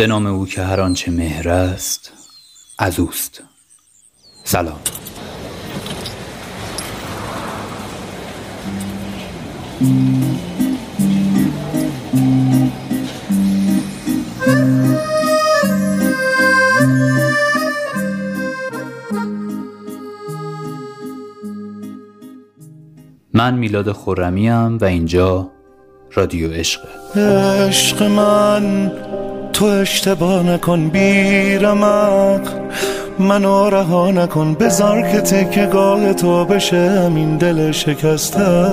به نام او که هر آنچه مهر است از اوست. سلام. من میلاد خورمیم و اینجا رادیو عشق. عشق من تو اشتباه نکن بیرمق. منو رها نکن بذار که تکگاه تو بشه همین دل شکسته.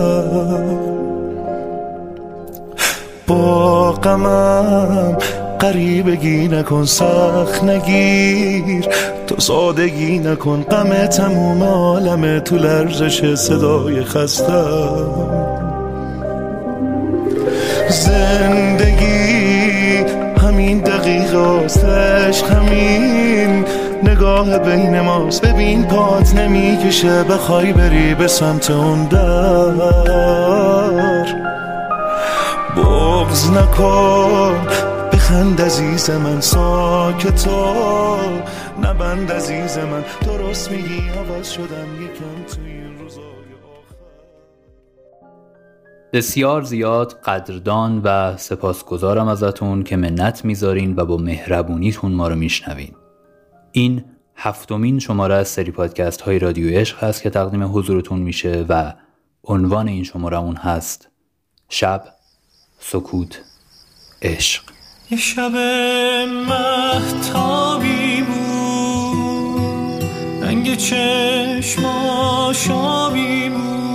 با غمم قریبگی نکن سخت نگیر. تو سادگی نکن غم تموم عالم تو لرزش صدای خسته. زندگی همین دقیقه عشق همین. نگاه بین ماست. ببین پات نمی‌کشه. بخوای بری به سمت اون در. بغز نکن. بخند عزیز من. ساکتا نبند عزیز من. درست میگی؟ عوض شدم. یکم تو این روزای بسیار زیاد قدردان و سپاسگزارم ازتون که منت می‌ذارین و با مهربونیتون ما رو میشنوین. این هفتمین شماره از سری پادکست های رادیو عشق هست که تقدیم حضورتون میشه و عنوان این شمارمون هست شب سکوت عشق. یه شب محتابی بود رنگ چشما شابی بود.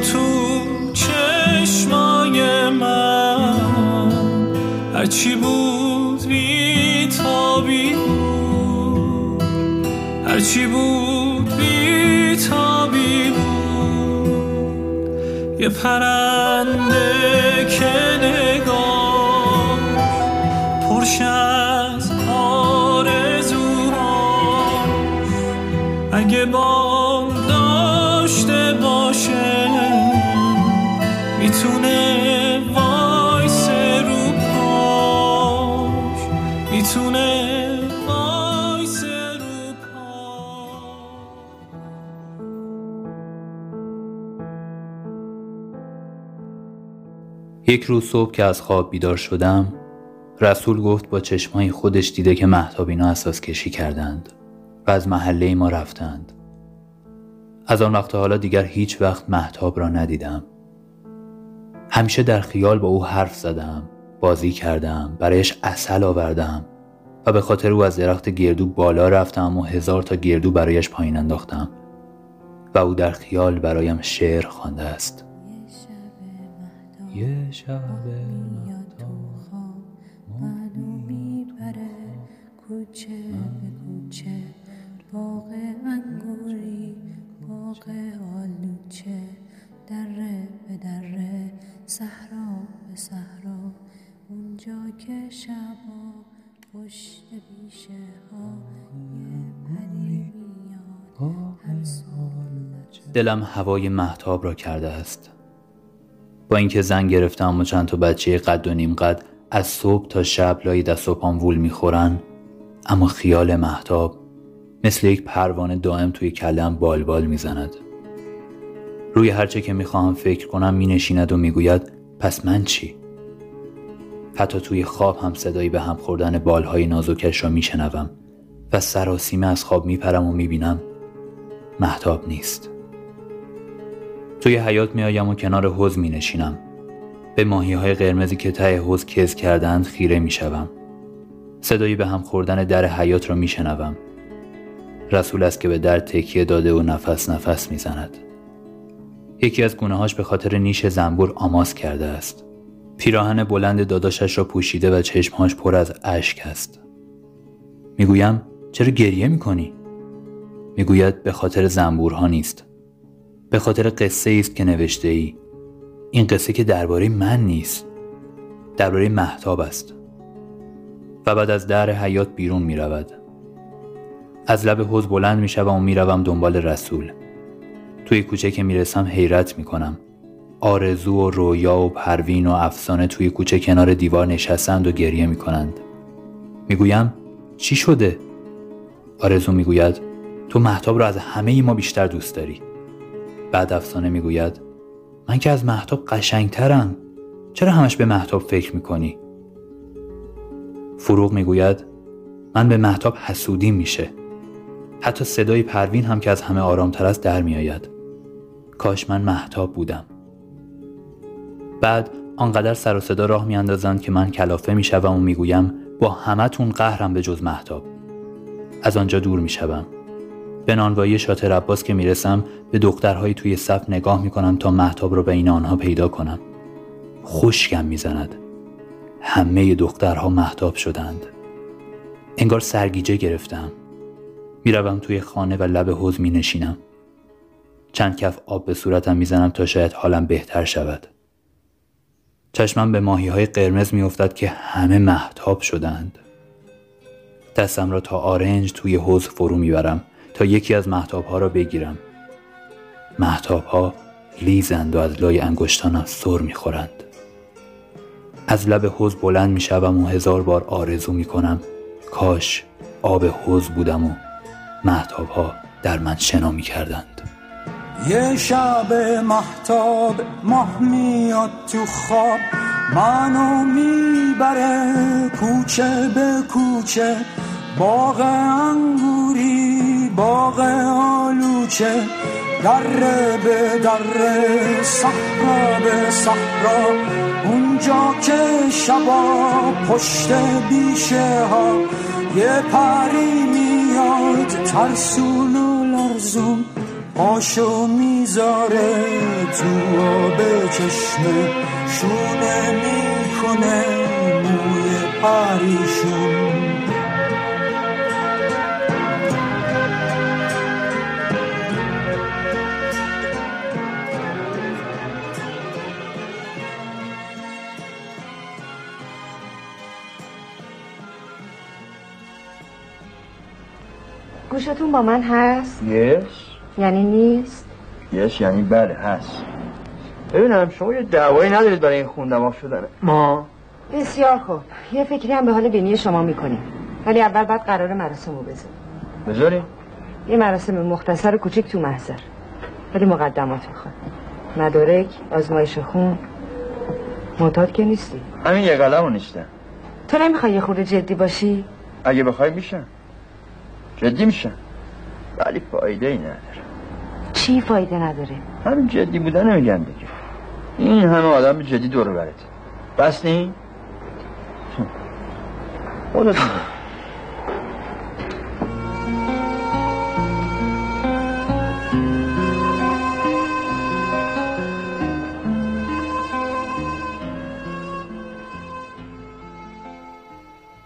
تو چشمای من هرچی بود بیتابی بود هرچی بود بیتابی بود. یه پرنده که نگاه پرش از آرزوهاش اگه بام یک روز صبح که از خواب بیدار شدم رسول گفت با چشمای خودش دیده که محتاب اینا اساس کشی کردند و از محله ما رفتند. از آن وقت حالا دیگر هیچ وقت محتاب را ندیدم. همیشه در خیال با او حرف زدم بازی کردم برایش اصل آوردم و به خاطر او از درخت گردو بالا رفتم و هزار تا گردو برایش پایین انداختم و او در خیال برایم شعر خوانده است. یه شب میاد تو خواب منو می‌بره کوچه به کوچه باغ انگوری باغ آلوچه. دره به دره صحرا به صحرا. اونجا که شبا پشت بیشه ها یه پری میاد هر دلم هوای محتاب را کرده است. با اینکه زن گرفتم و چند تا بچه قد و نیم قد از صبح تا شب لای دست و پام وول می‌خورن. اما خیال محتاب مثل یک پروانه دائم توی کلم بال بال می‌زند. روی هرچه که می‌خواهم فکر کنم مینشیند و می‌گوید پس من چی؟ حتی توی خواب هم صدایی به هم خوردن بالهای نازکش را میشنوم و سراسیمه از خواب میپرم و می‌بینم محتاب نیست. توی حیات میآیم و کنار حوز می نشینم. به ماهی های قرمزی که ته حوز کز کردند خیره می شوم. صدایی به هم خوردن در حیات را می شنوم. رسول است که به در تکیه داده و نفس نفس می زند. یکی از گونه‌هاش به خاطر نیش زنبور آماس کرده است. پیراهن بلند داداشش را پوشیده و چشمهاش پر از اشک است. می‌گویم چرا گریه می‌کنی؟ می‌گوید به خاطر زنبورها نیست. به خاطر قصه است که نوشته ای این قصه که درباره من نیست درباره محتاب است و بعد از در حیات بیرون می رود از لب حوز بلند می شوم و می روم دنبال رسول توی کوچه که می رسم حیرت می کنم آرزو و رویا و پروین و افسانه توی کوچه کنار دیوار نشستند و گریه می کنند. می‌گویم چی شده؟ آرزو می‌گوید تو محتاب رو از همه ما بیشتر دوست داری. بعد افسانه می‌گوید من که از محتاب قشنگترم. چرا همش به محتاب فکر می‌کنی؟ فروغ می‌گوید من به محتاب حسودی میشه. حتی صدای پروین هم که از همه آرامتر است در میآید. کاش من محتاب بودم. بعد آنقدر سر و صدا راه میاندازند که من کلافه می‌شوم و می‌گویم با همتون قهرم به جز محتاب از آنجا دور می‌شوم به نانوایی شاطر عباس که می‌رسم به دخترهایی توی صف نگاه می‌کنم تا محتاب رو بین آنها پیدا کنم. خوشگم می‌زند. همه دخترها محتاب شدند. انگار سرگیجه گرفتم. می‌روم توی خانه و لب حوز می نشینم چند کف آب به صورتم می‌زنم تا شاید حالم بهتر شود. چشمم به ماهی های قرمز میافتد که همه محتاب شدند. دستم را تا آرنج توی حوز فرو می‌برم. یکی از محتاب ها را بگیرم. محتاب ها لیزند و از لای انگشتانم سر می‌خورند. از لب حوز بلند می‌شوم و هزار بار آرزو می‌کنم کاش آب حوز بودم و محتاب ها در من شنا می‌کردند. یه شب محتاب ماه میاد تو خواب منو می‌بره کوچه به کوچه باغ انگوری باغ آلوچه دره به دره صحرا به صحرا. اونجا که شبا پشت بیشه ها یه پری میاد ترسون و لرزون پاشو می‌ذاره تو آب چشمه. شونه می‌کنه موی پریشون. گوشتون با من هست؟ یس. یعنی نیست؟ یس یعنی بله هست. ببینم شما یه دعوایی ندارید برای این خوندم شدن. ما؟ بسیار خوب. یه فکری هم به حال بینی شما می‌کنیم. ولی اول بعد قرار مراسم رو بزن بذاریم؟ یه مراسم مختصر و کوچیک تو محضر. ولی مقدمات می‌خواد. مدارک آزمایش خون. معتاد که نیستی. همین یه قلم رو نیستم تو نمی‌خوای یه خورده جدی باشی؟ اگه بخوای میشم. جدی میشم ولی فایده ای نداره. چی فایده نداره؟ همین جدی بودن نمیگم دیگه. این همه آدم جدی دور برد بس نی؟ خودت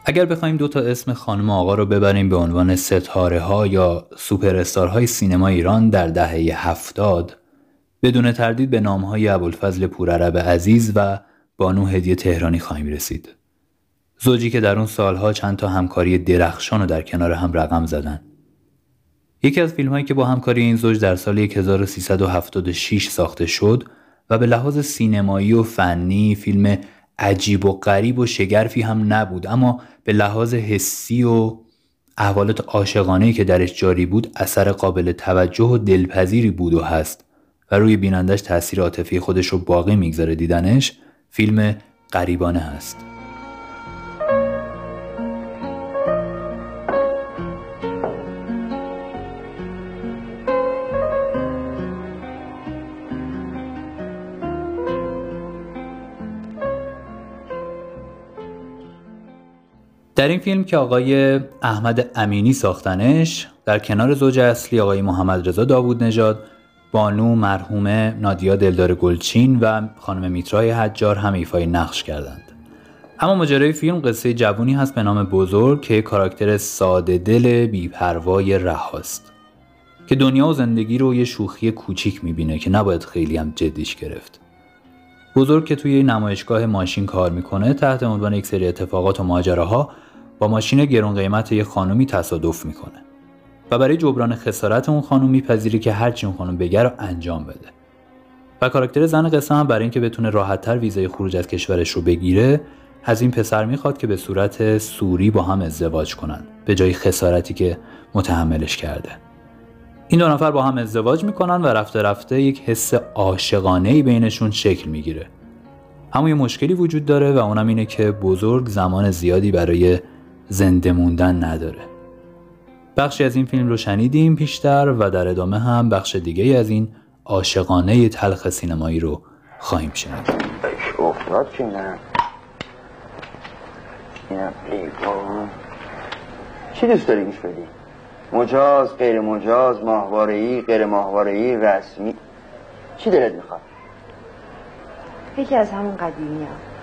اگر بخوایم دو تا اسم خانم آقا رو ببریم به عنوان ستاره ها یا سوپر های سینما ایران در دهه هفتاد بدون تردید به نام های ابوالفضل پورعرب عزیز و بانو هدیه تهرانی خواهیم رسید. زوجی که در اون سالها چند تا همکاری درخشان رو در کنار هم رقم زدن. یکی از فیلم هایی که با همکاری این زوج در سال 1376 ساخته شد و به لحاظ سینمایی و فنی فیلم عجیب و غریب و شگرفی هم نبود. اما به لحاظ حسی و احوالات عاشقانه که درش جاری بود اثر قابل توجه و دلپذیری بود و هست و روی بینندش تاثیر عاطفی خودش رو باقی می‌گذاره. دیدنش فیلم غریبانه هست در این فیلم که آقای احمد امینی ساختنش در کنار زوج اصلی آقای محمد رضا داوود نژاد بانو مرحومه نادیا دلدار گلچین و خانم میترای حجار هم ایفای نقش کردند. اما ماجرای فیلم قصه جوونی هست به نام بزرگ که کاراکتر ساده دل بیپروای رهاست که دنیا و زندگی رو یه شوخی کوچیک می‌بینه که نباید خیلی هم جدیش گرفت. بزرگ که توی نمایشگاه ماشین کار می‌کنه تحت عنوان یک سری اتفاقات و ماجراها با ماشین گرون قیمت یه خانومی تصادف می‌کنه. و برای جبران خسارت اون خانم میپذیره که هرچی اون خانم بگه رو انجام بده. و کاراکتر زن قصه هم برای اینکه بتونه راحتتر ویزای خروج از کشورش رو بگیره از این پسر می‌خواد که به صورت سوری با هم ازدواج کنن به جای خسارتی که متحملش کرده. این دو نفر با هم ازدواج می‌کنن و رفته رفته یک حس عاشقانه ای بینشون شکل می‌گیره. اما یه مشکلی وجود داره و اونم اینه که بزرگ زمان زیادی برای زنده موندن نداره بخشی از این فیلم رو شنیدیم پیشتر و در ادامه هم بخش دیگه از این عاشقانه تلخ سینمایی رو خواهیم شنید افتاد که نه چی دوست داری گوش بدی؟ مجاز غیر مجاز ماهواره ای غیر ماهواره ای رسمی چی دلت می‌خواد؟ یکی از همون قدیمی هم.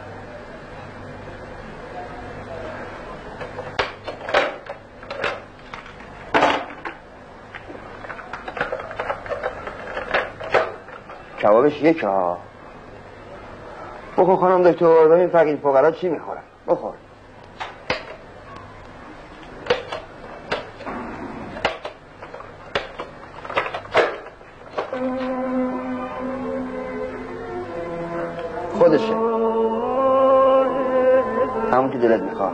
کبابش یک ها. بخور خانم دکتر ببین فقیر فقرا چی می‌خورن بخور. خودشه. همون که دلت می‌خواد.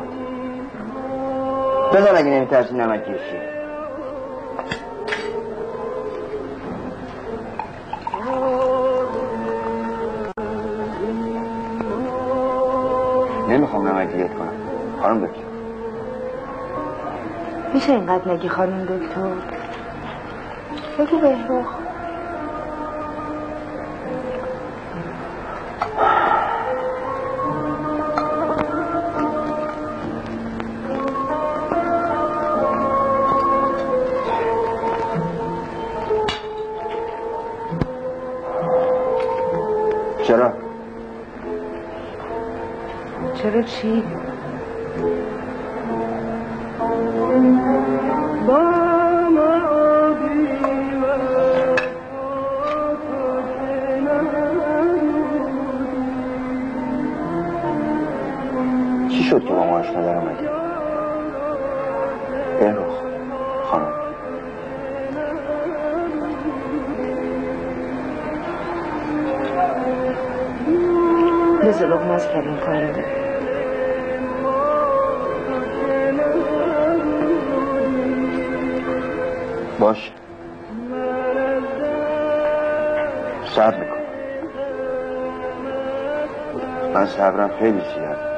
بزن اگه نمیترسی نمک کشی دیت کنم. خانم دکتر. میشه اینقدر نگی خانم دکتر؟ بگو بهروخ. چی؟ چی شد که با ما آشنا در اومدی؟ بهروخ خانم بذار لقمه از کریم کار باش. صبر میکن. من صبرم خیلی زیاد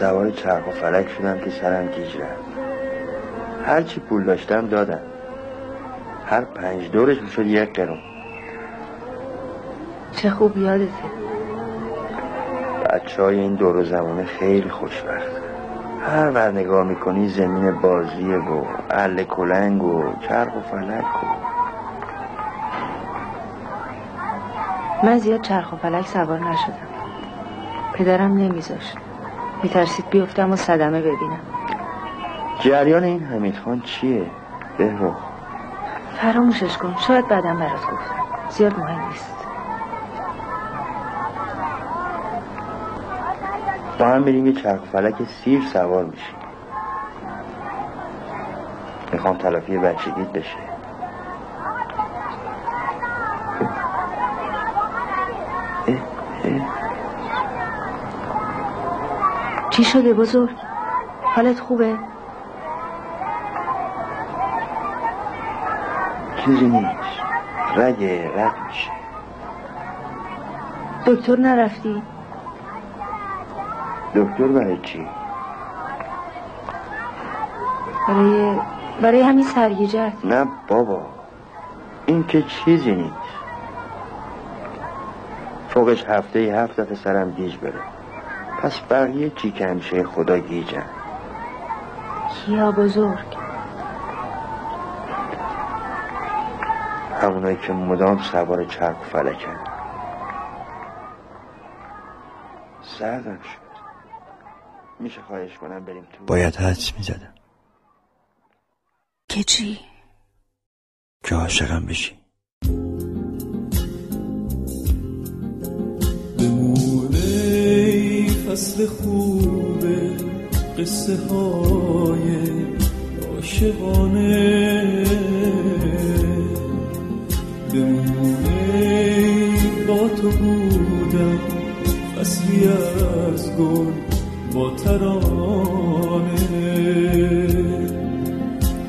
سوار چرخ و فلک شدم که سرم گیج رفت. هرچی پول داشتم دادم. هر پنج دورش می‌شد یک قرون چه خوب یادته. بچه های این دور و زمانه خیلی خوشبخت. هر ور نگاه می‌کنی زمین بازیه و اهل کلنگ و چرخ و فلک و من زیاد چرخ و فلک سوار نشدم. پدرم نمیذاشت. میترسید بیفتم و صدمه ببینم. جریان این حمید خان چیه؟ بهروخ فراموشش کن شاید بعدم برات گفتم. زیاد مهم نیست. با هم بریم یه چرخ فلک سیر سوار میشیم. می‌خوام تلافی بچگیت بشه. چی شده بزرگ؟ حالت خوبه؟ چیزی نیست رگه رد میشه دکتر نرفتی؟ دکتر برای چی؟ برای برای همین سرگیجت نه بابا این که چیزی نیست فوقش هفته هفت دفعه سرم گیج بره پس بقیه چی که همیشه خدا گیجن. کیا بزرگ؟ همونایی که مدام سوار چرخ و فلکن. سردم شد. میشه خواهش کنم بریم تو باید حدس می‌زدم. که چی؟ که عاشقم بشی. فصل خوب قصه های عاشقانه. بمونه با تو بودم فصلی از گل با ترانه.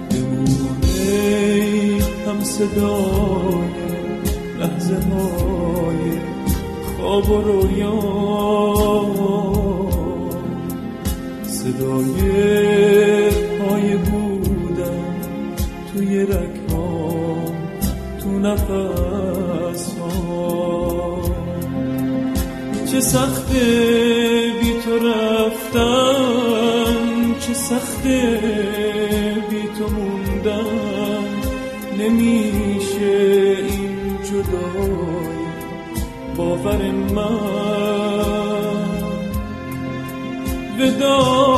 بمونه هم صدای لحظه های خواب و رویا صدای پای بودم توی رکام تو نفس چه سخته بی تو رفتن چه سخته بی تو موندن. نمیشه این جدایی باور من. وداع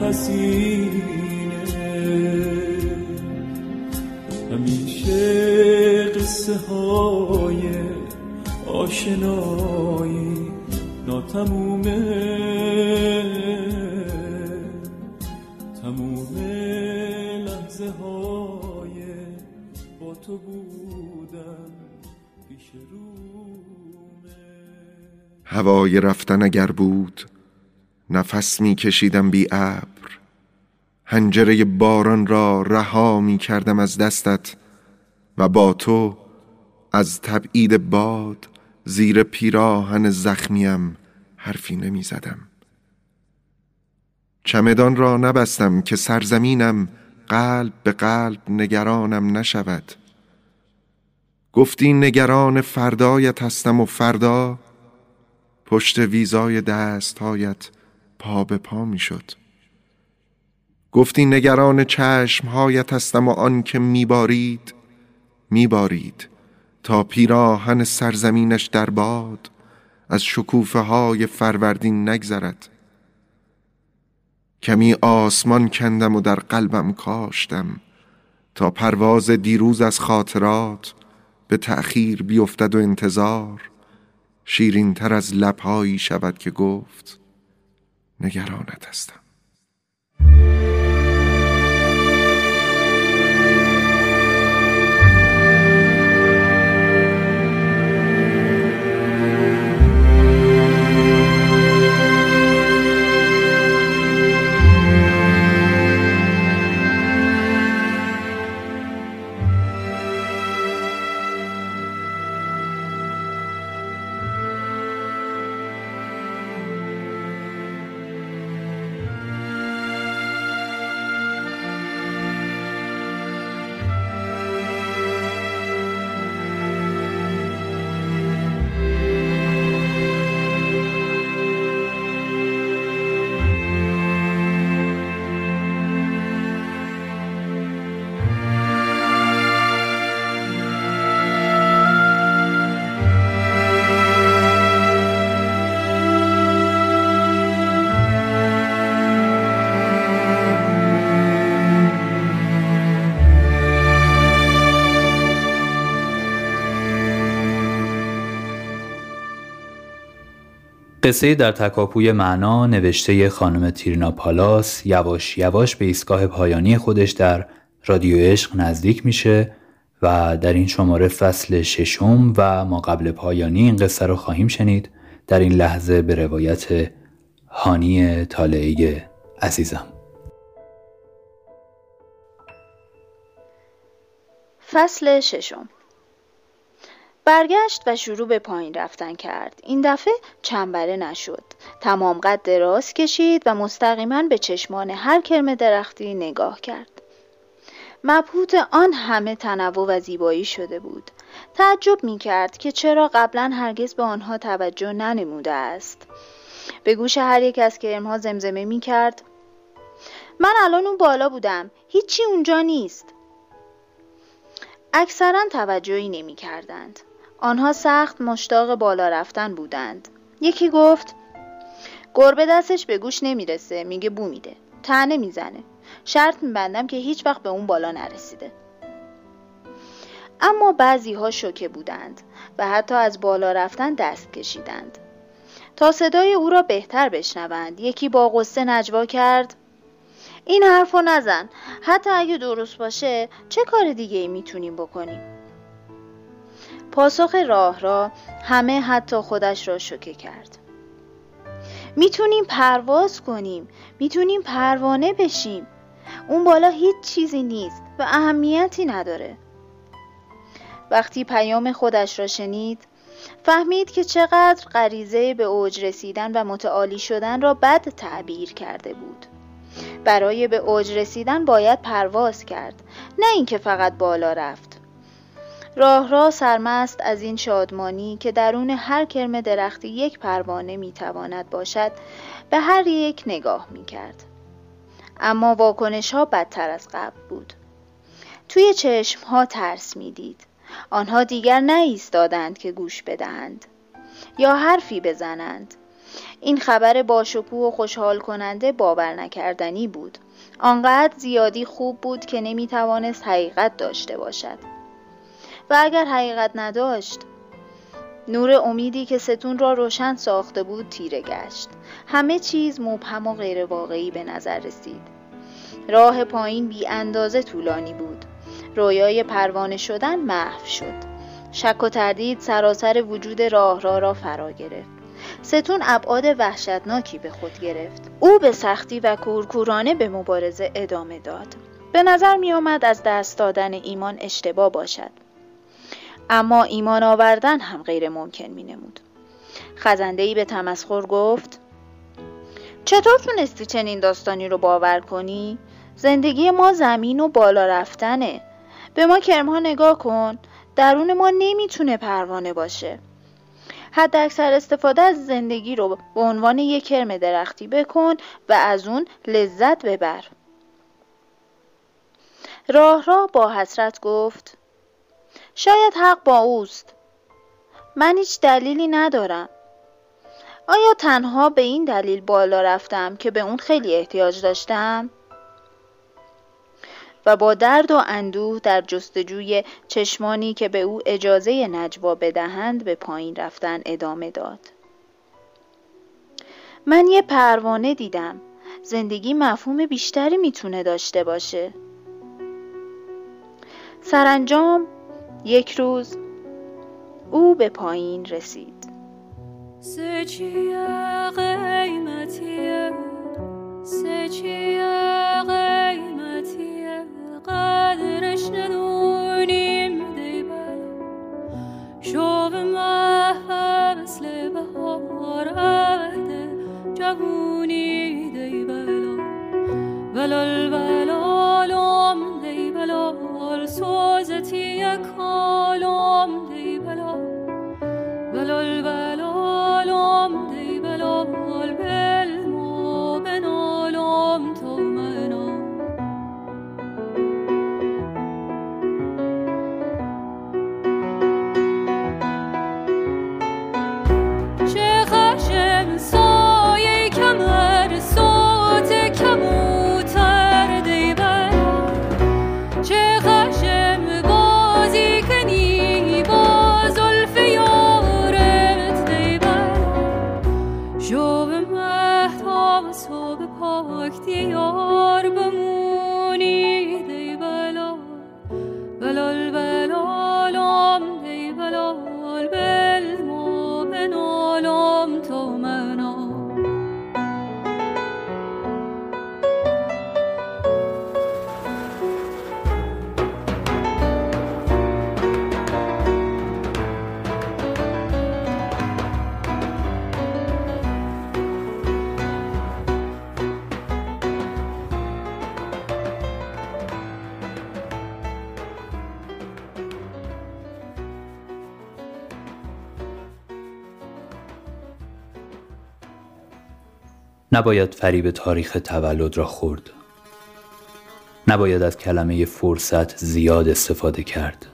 واپسینه همیشه قصه های آشنایی ناتمومه. تموم لحظه های با تو بودن پیش رومه. هوای رفتن اگر بود نفس می کشیدم بی ابر. هنجره باران را رها می کردم از دستت و با تو از تبعید باد زیر پیراهن زخمیم حرفی نمی زدم چمدان را نبستم که سرزمینم قلب به قلب نگرانم نشود. گفتی نگران فردایت هستم و فردا پشت ویزای دستهایت پا به پا می شد گفتی نگران چشمهایت هستم و آن که میبارید میبارید تا پیراهن سرزمینش در باد از شکوفه های فروردین نگذرد. کمی آسمان کندم و در قلبم کاشتم تا پرواز دیروز از خاطرات به تأخیر بیفتد و انتظار شیرین تر از لبهایی شود که گفت. نگرانت هستم. قصه در تکاپوی معنا نوشته خانم تیرنا پالاس یواش یواش به ایستگاه پایانی خودش در رادیو عشق نزدیک میشه و در این شماره فصل ششم و ما قبل پایانی این قصه رو خواهیم شنید. در این لحظه به روایت هانی طالعی عزیزم. فصل ششم. برگشت و شروع به پایین رفتن کرد. این دفعه چنبره نشد. تمام قد دراز کشید و مستقیما به چشمان هر کرم درختی نگاه کرد. مبهوت آن همه تنوع و زیبایی شده بود. تعجب می کرد که چرا قبلا هرگز به آنها توجه ننموده است. به گوش هر یک از کرمها زمزمه می کرد من الان اون بالا بودم. هیچی اونجا نیست. اکثرا توجهی نمی کردند آنها سخت مشتاق بالا رفتن بودند. یکی گفت گربه دستش به گوش نمی‌رسه میگه بو میده. تنه می‌زنه. شرط میبندم که هیچ وقت به اون بالا نرسیده. اما بعضی ها شوکه بودند و حتی از بالا رفتن دست کشیدند. تا صدای او را بهتر بشنوند یکی با غصه نجوا کرد این حرفو نزن. حتی اگه درست باشه چه کار دیگه ای می‌تونیم بکنیم؟ پاسخ راه را همه حتی خودش را شوکه کرد. می‌تونیم پرواز کنیم می‌تونیم پروانه بشیم. اون بالا هیچ چیزی نیست و اهمیتی نداره. وقتی پیام خودش را شنید فهمید که چقدر غریزه به اوج رسیدن و متعالی شدن را بد تعبیر کرده بود. برای به اوج رسیدن باید پرواز کرد نه اینکه فقط بالا رفت. راه را سرمست از این شادمانی که درون هر کرم درختی یک پروانه می‌تواند باشد به هر یک نگاه می‌کرد. اما واکنش ها بدتر از قبل بود. توی چشم ها ترس می‌دید. آنها دیگر نایستادند که گوش بدهند یا حرفی بزنند. این خبر باشکوه و خوشحال کننده باور نکردنی بود. آنقدر زیادی خوب بود که نمی توانست حقیقت داشته باشد. و اگر حقیقت نداشت نور امیدی که ستون را روشن ساخته بود تیره گشت. همه چیز مبهم و غیر واقعی به نظر رسید. راه پایین بی اندازه طولانی بود. رویای پروانه شدن محو شد. شک و تردید سراسر وجود راه را را فرا گرفت. ستون ابعاد وحشتناکی به خود گرفت. او به سختی و کورکورانه به مبارزه ادامه داد. به نظر می آمد از دست دادن ایمان اشتباه باشد. اما ایمان آوردن هم غیر ممکن می نمود. خزنده به تمسخر گفت چطور تونستی چنین داستانی رو باور کنی؟ زندگی ما زمین و بالا رفتنه. به ما کرمها نگاه کن درون ما نمی‌تونه پروانه باشه. حد اکثر استفاده از زندگی رو به عنوان یک کرم درختی بکن و از اون لذت ببر. راه راه با حسرت گفت شاید حق با اوست من هیچ دلیلی ندارم آیا تنها به این دلیل بالا رفتم که به اون خیلی احتیاج داشتم؟ و با درد و اندوه در جستجوی چشمانی که به او اجازه نجوا بدهند به پایین رفتن ادامه داد. من یه پروانه دیدم. زندگی مفهوم بیشتری می‌تونه داشته باشه. سرانجام یک روز او به پایین رسید. قیمتیه قدرش ندونیم دی بلا شو به محو مثل بهار عهد جوونی دی بلا بلال بلالم دی بلال سوزتی یک حالم دی نباید فریب تاریخ تولد را خورد. نباید از کلمه فرصت زیاد استفاده کرد.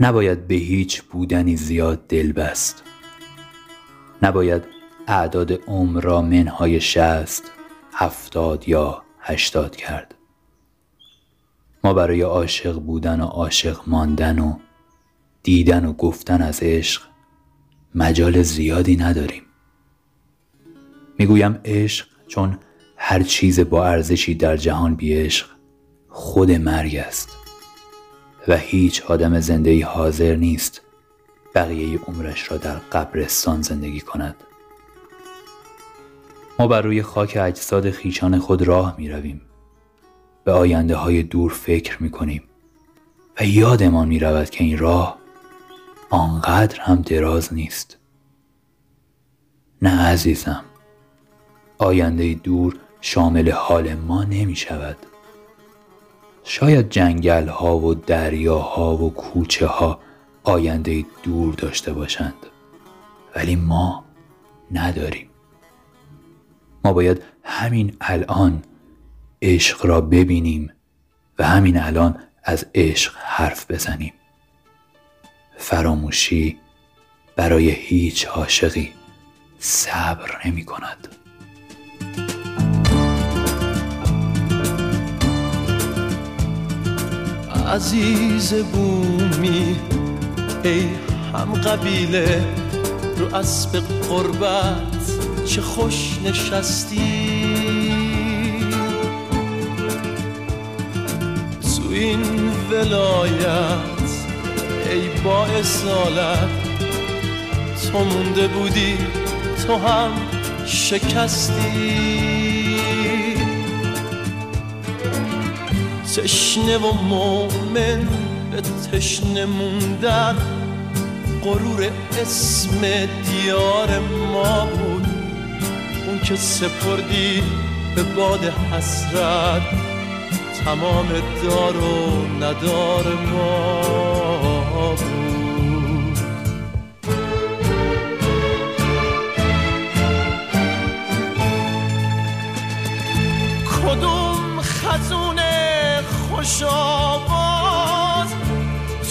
نباید به هیچ بودنی زیاد دل بست. نباید اعداد عمر را منهای شست هفتاد یا هشتاد کرد. ما برای عاشق بودن و عاشق ماندن و دیدن و گفتن از عشق مجال زیادی نداریم. می‌گویم عشق چون هر چیز با ارزشی در جهان بی عشق خود مرگ است و هیچ آدم زنده حاضر نیست بقیه عمرش را در قبرستان زندگی کند ما بر روی خاک اجساد خیشان خود راه می رویم. به آینده های دور فکر می کنیم و یادمان می رود که این راه آنقدر هم دراز نیست نه عزیزم آینده دور شامل حال ما نمی شود. شاید جنگل ها و دریاها و کوچه ها آینده دور داشته باشند ولی ما نداریم. ما باید همین الان عشق را ببینیم و همین الان از عشق حرف بزنیم. فراموشی برای هیچ عاشقی صبر نمی کند. عزیز بومی ای هم قبیله رو اسب قربت چه خوش نشستی. تو این ولایت ای با اصالت تو مونده بودی تو هم شکستی. تشنه و مومن به تشنه موندن غرور اسم دیار ما بود. اون که سپردی به باد حسرت تمام دار و ندار ما بود. کدوم خزون خوش آواز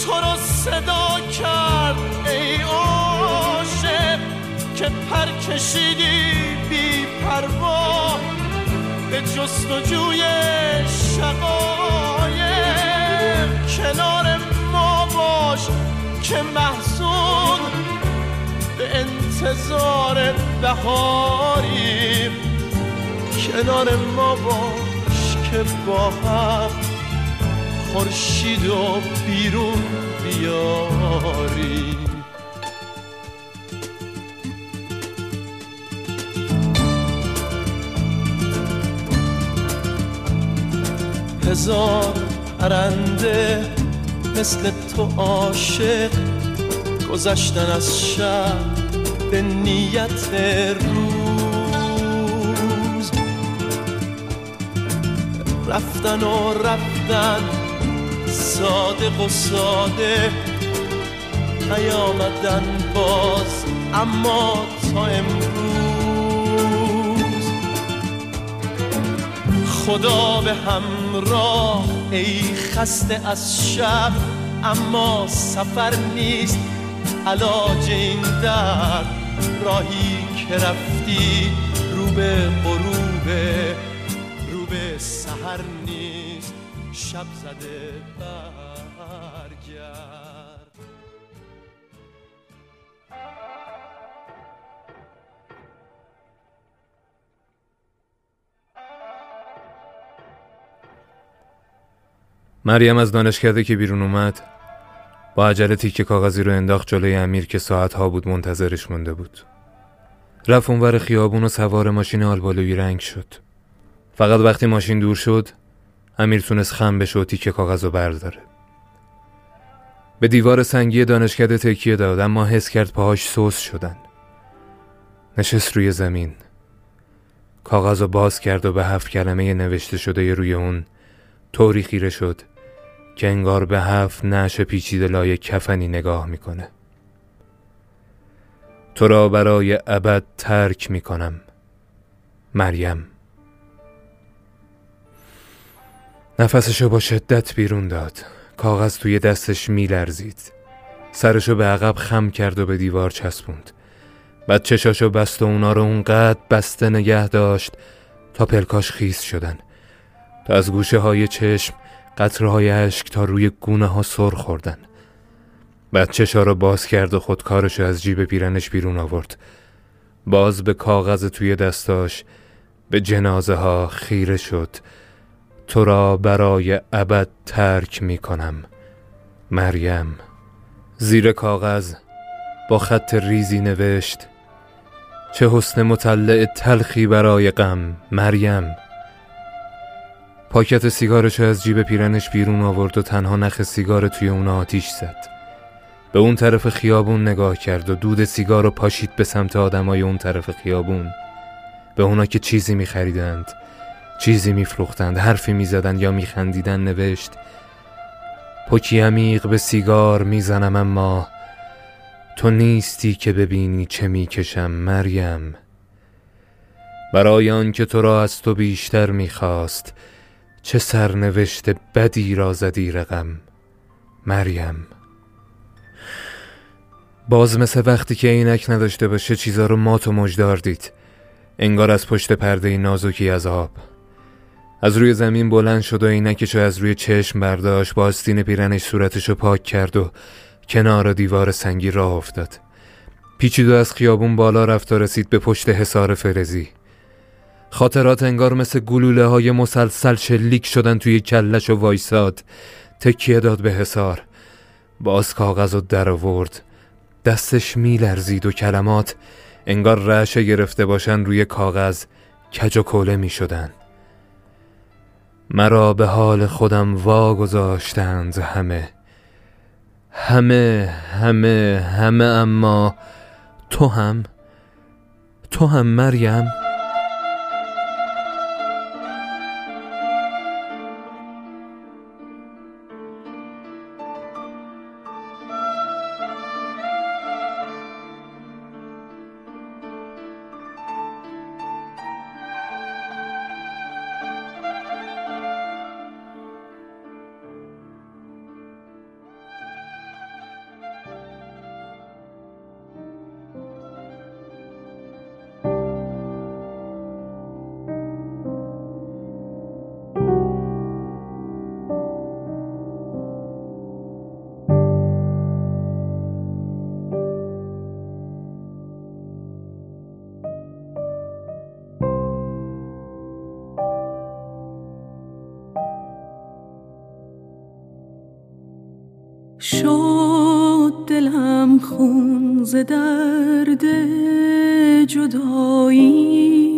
تو رو صدا کرد ای عاشق که پر کشیدی بی پروا. به جستجوی شقایق کنار ما باش که محسود به انتظار بهاریم. کنار ما باش که با هم خورشید و بیرون بیاری. هزار پرنده مثل تو عاشق گذشتن از شب به نیت روز. رفتن و رفتن صادق و ساده نیامدن باز اما تا امروز. خدا به همراه ای خسته از شب اما سفر نیست. علاج این درد راهی که رفتی رو به غروبه رو به سهر نیست. شب زده برگرد مریم از دانشکده که بیرون اومد با عجله تیک کاغذی رو انداخت جلوی امیر که ساعتها بود منتظرش مونده بود. رفت اونور خیابون و سوار ماشین آلبالویی رنگ شد. فقط وقتی ماشین دور شد امیر تونست خم بشه و تیک کاغذ رو برداره. به دیوار سنگی دانشکده تکیه داد اما حس کرد پاهاش سوس شدن. نشست روی زمین. کاغذ رو باز کرد و به هفت کلمه نوشته شده روی اون طوری خیره شد که انگار به هفت نعش پیچیده لای کفنی نگاه می‌کنه. تو را برای ابد ترک می‌کنم مریم. نفسشو با شدت بیرون داد. کاغذ توی دستش میلرزید. سرشو به عقب خم کرد و به دیوار چسبوند. بعد چشاشو بست و اونا رو اونقدر بسته نگه داشت تا پلکاش خیس شدن. تا از گوشه های چشم قطره های عشق تا روی گونه ها سر خوردن. بعد چشا رو باز کرد و خودکارشو از جیب پیرنش بیرون آورد. باز به کاغذ توی دستاش به جنازه ها خیره شد. تو را برای ابد ترک می کنم. مریم زیر کاغذ با خط ریزی نوشت چه حسن مطلع تلخی برای غم مریم. پاکت سیگارش از جیب پیرنش بیرون آورد و تنها نخ سیگار توی اون آتیش زد. به اون طرف خیابون نگاه کرد و دود سیگار رو پاشید به سمت آدمای اون طرف خیابون. به اونا که چیزی میخریدند. چیزی میفروختند حرفی می‌زدند یا میخندیدن نوشت پکی عمیق به سیگار می‌زنم اما تو نیستی که ببینی چه می‌کشم مریم. برای آن که تو را از تو بیشتر می‌خواست چه سرنوشت بدی را زدی رقم؟ مریم. باز مثل وقتی که عینک نداشته باشه چیزا رو مات و مجدار دید. انگار از پشت پرده نازکی از آب. از روی زمین بلند شد و عینکشو از روی چشم برداشت با آستین پیرنش صورتشو پاک کرد و کنار دیوار سنگی راه افتاد. پیچید و از خیابون بالا رفت و رسید به پشت حصار فرزی خاطرات انگار مثل گلوله های مسلسل شلیک شدن توی کلش و وایساد. تکیه داد به حصار. باز کاغذ و در آورد. دستش میلرزید و کلمات انگار رعشه گرفته باشن روی کاغذ کج و کوله می شدن. مرا به حال خودم واگذاشتند همه. همه همه همه اما تو هم تو هم مریم؟ جدایی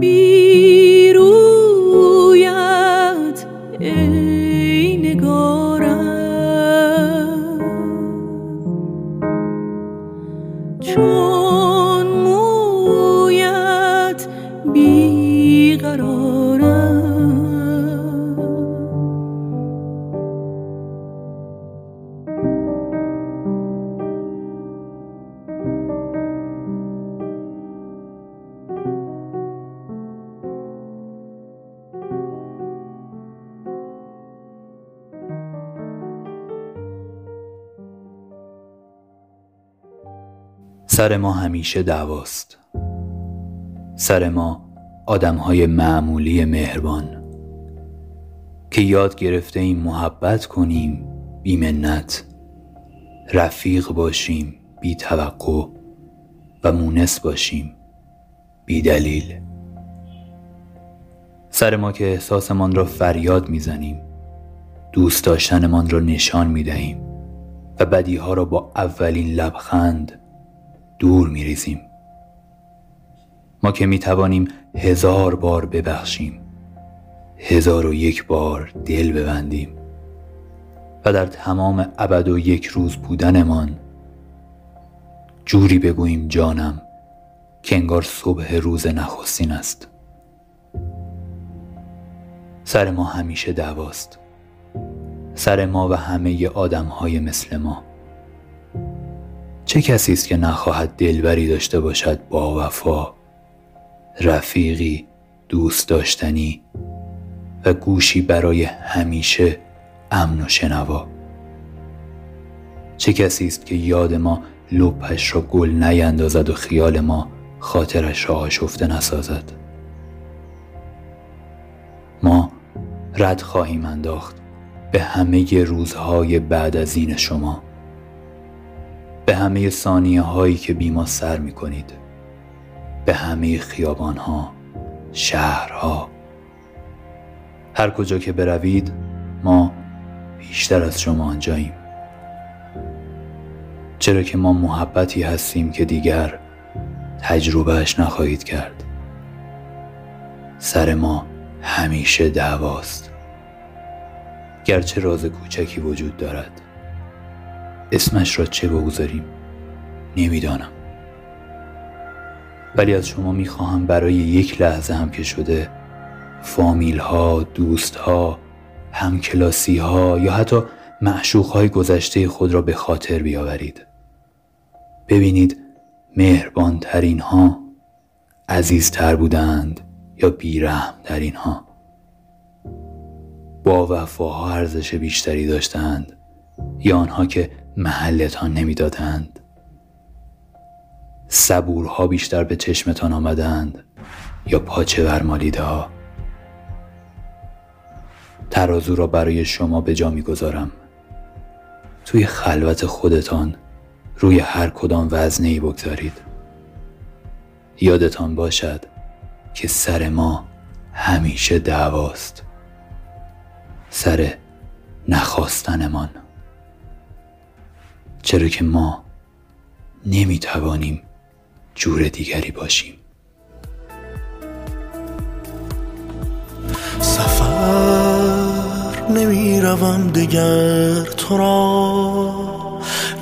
بی سر ما همیشه دعواست. سر ما آدمهای معمولی مهربان. که یاد گرفته این محبت کنیم بیمنت رفیق باشیم بی توقع و مونس باشیم بی دلیل. سر ما که احساسمان را فریاد می‌زنیم دوست داشتنمان را نشان می دهیم و بدیها را با اولین لبخند دور می ریزیم. ما که می توانیم هزار بار ببخشیم هزار و یک بار دل ببندیم و در تمام ابد و یک روز بودنمان جوری بگوییم جانم که انگار صبح روز نخستین است. سر ما همیشه دعواست. سر ما و همه آدم های مثل ما. چه کسی است که نخواهد دلبری داشته باشد با وفا رفیقی دوست داشتنی و گوشی برای همیشه امن و شنوا؟ چه کسی است که یاد ما لپش را گل نیندازد و خیال ما خاطرش را آشفته نسازد؟ ما رد خواهیم انداخت به همه روزهای بعد از این شما. به همه ثانیه هایی که بیما سر می کنید به همه خیابان ها شهرها. هر کجا که بروید ما بیشتر از شما آنجاییم. چرا که ما محبتی هستیم که دیگر تجربهش نخواهید کرد. سر ما همیشه دعواست. گرچه راز کوچکی وجود دارد. اسمش را چه بگذاریم؟ نمی‌دانم. ولی از شما می‌خواهم برای یک لحظه هم که شده فامیل ها دوست ها همکلاسی ها یا حتی معشوق های گذشته خود را به خاطر بیاورید. ببینید مهربان ترین ها عزیزتر بودند یا بیرحم ترین ها با وفاها ارزش بیشتری داشتند یا آنها که محلتان نمی‌دادند. صبورها بیشتر به چشمتان آمدند یا پاچه ورمالیده ها ترازو را برای شما به جا می‌گذارم. توی خلوت خودتان روی هر کدام وزنه ای بگذارید. یادتان باشد که سر ما همیشه دعواست. سر نخواستنمان. چرا که ما نمی‌توانیم جور دیگری باشیم. سفر نمی‌روم دیگر تو را.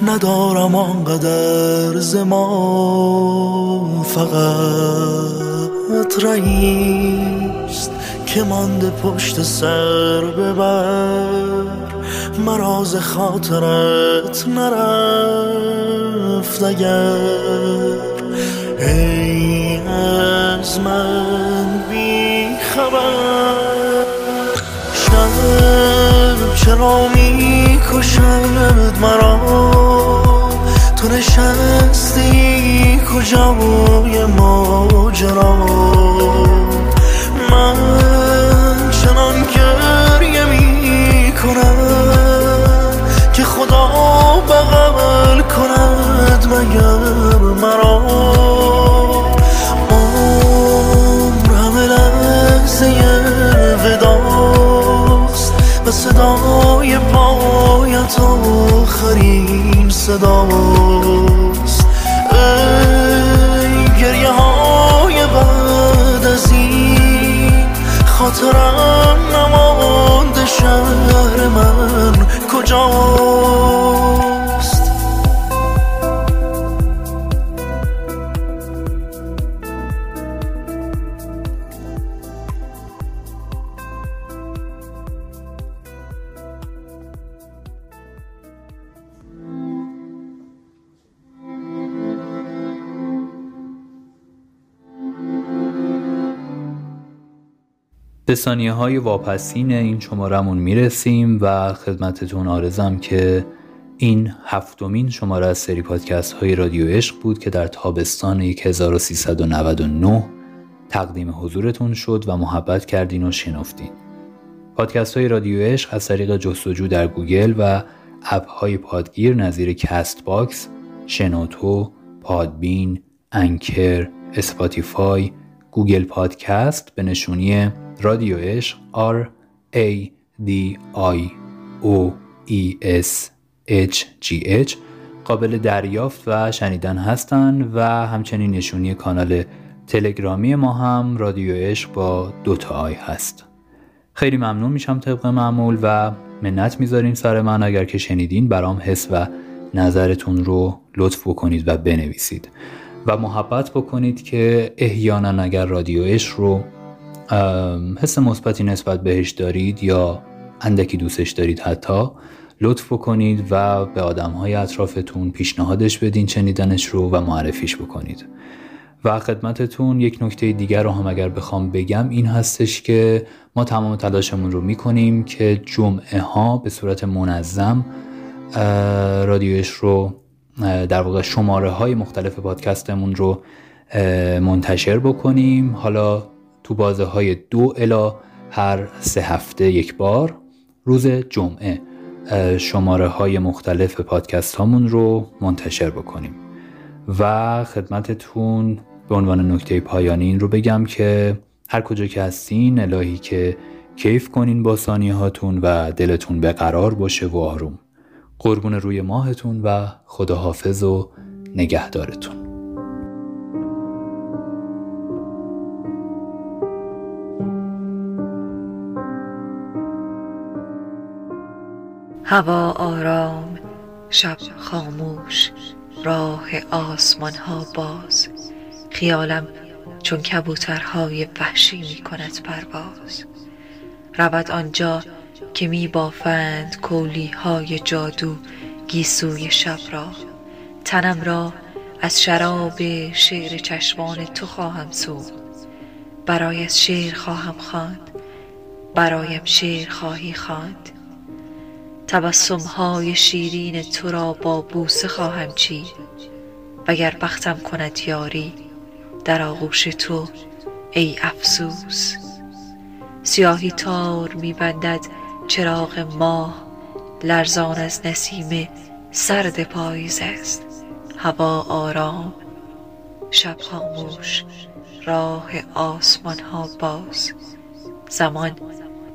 ندارم آنقدر زمان فقط رئیست که مانده پشت سر ببر. مراز خاطرت نرفت اگر ای از من بی خبر. شب چرا می کشد مرا؟ تو نشستی کجای ماجرا. صداست ای گریه های بعد از این خاطرم نمانده شهر من کجاست؟ به ثانیه های واپسین این شمارمون می‌رسیم و خدمتتون عرضم که این هفتمین شماره از سری پادکست های رادیو عشق بود که در تابستان 1399 تقدیم حضورتون شد و محبت کردین و شنفتین. پادکست های رادیو عشق از طریق جستجو در گوگل و app های پادگیر نظیر Castbox، شنوتو، پادبین، Anchor، Spotify، Google Podcast به نشونی رادیو عشق R A D I O E S H G H قابل دریافت و شنیدن هستند و همچنین نشونی کانال تلگرامی ما هم رادیو عشق با دوتا I هست. خیلی ممنون میشم طبق معمول و منت می‌ذارین سر من اگر که شنیدین برام حس و نظرتون رو لطف بکنید و بنویسید. و محبت بکنید که احیانا اگر رادیو عشق رو حس مثبتی نسبت بهش دارید یا اندکی دوستش دارید حتی لطف بکنید و به آدم های اطرافتون پیشنهادش بدین چنیدنش رو و معرفیش بکنید. و خدمتتون یک نکته دیگر رو هم اگر بخوام بگم این هستش که ما تمام تلاشمون رو می‌کنیم که جمعه ها به صورت منظم رادیوش رو در واقع شماره های مختلف پادکستمون رو منتشر بکنیم. حالا تو بازه های دو الا هر سه هفته یک بار روز جمعه شماره های مختلف پادکست هامون رو منتشر بکنیم. و خدمتتون به عنوان نکته پایانی این رو بگم که هر کجا که هستین الهی که کیف کنین با ثانیه هاتون و دلتون به قرار باشه و آروم. قربون روی ماهتون و خداحافظ و نگهدارتون. هوا آرام شب خاموش راه آسمان ها باز. خیالم چون کبوترهای وحشی می کند پرواز. رود آنجا که می بافند کولی های جادو گیسوی شب را. تنم را از شراب شعر چشمان تو خواهم سود برای شعر خواهم خواند. برایم شعر خواهی خواند. تبسم های شیرین تو را با بوسه خواهم چید. وگر بختم کند یاری در آغوش تو ای افسوس. سیاهی تار میبندد چراغ ماه لرزان از نسیم سرد پاییز است. هوا آرام شب خاموش راه آسمان ها باز. زمان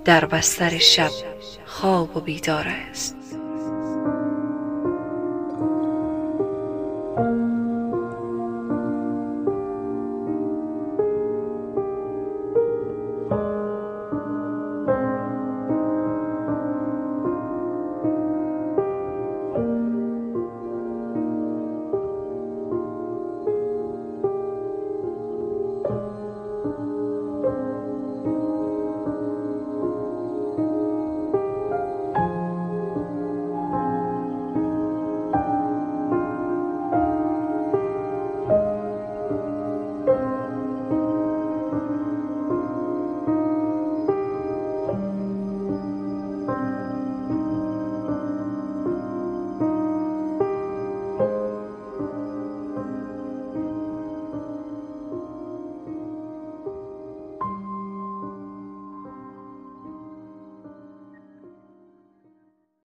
در بستر شب خواب و بیدار است.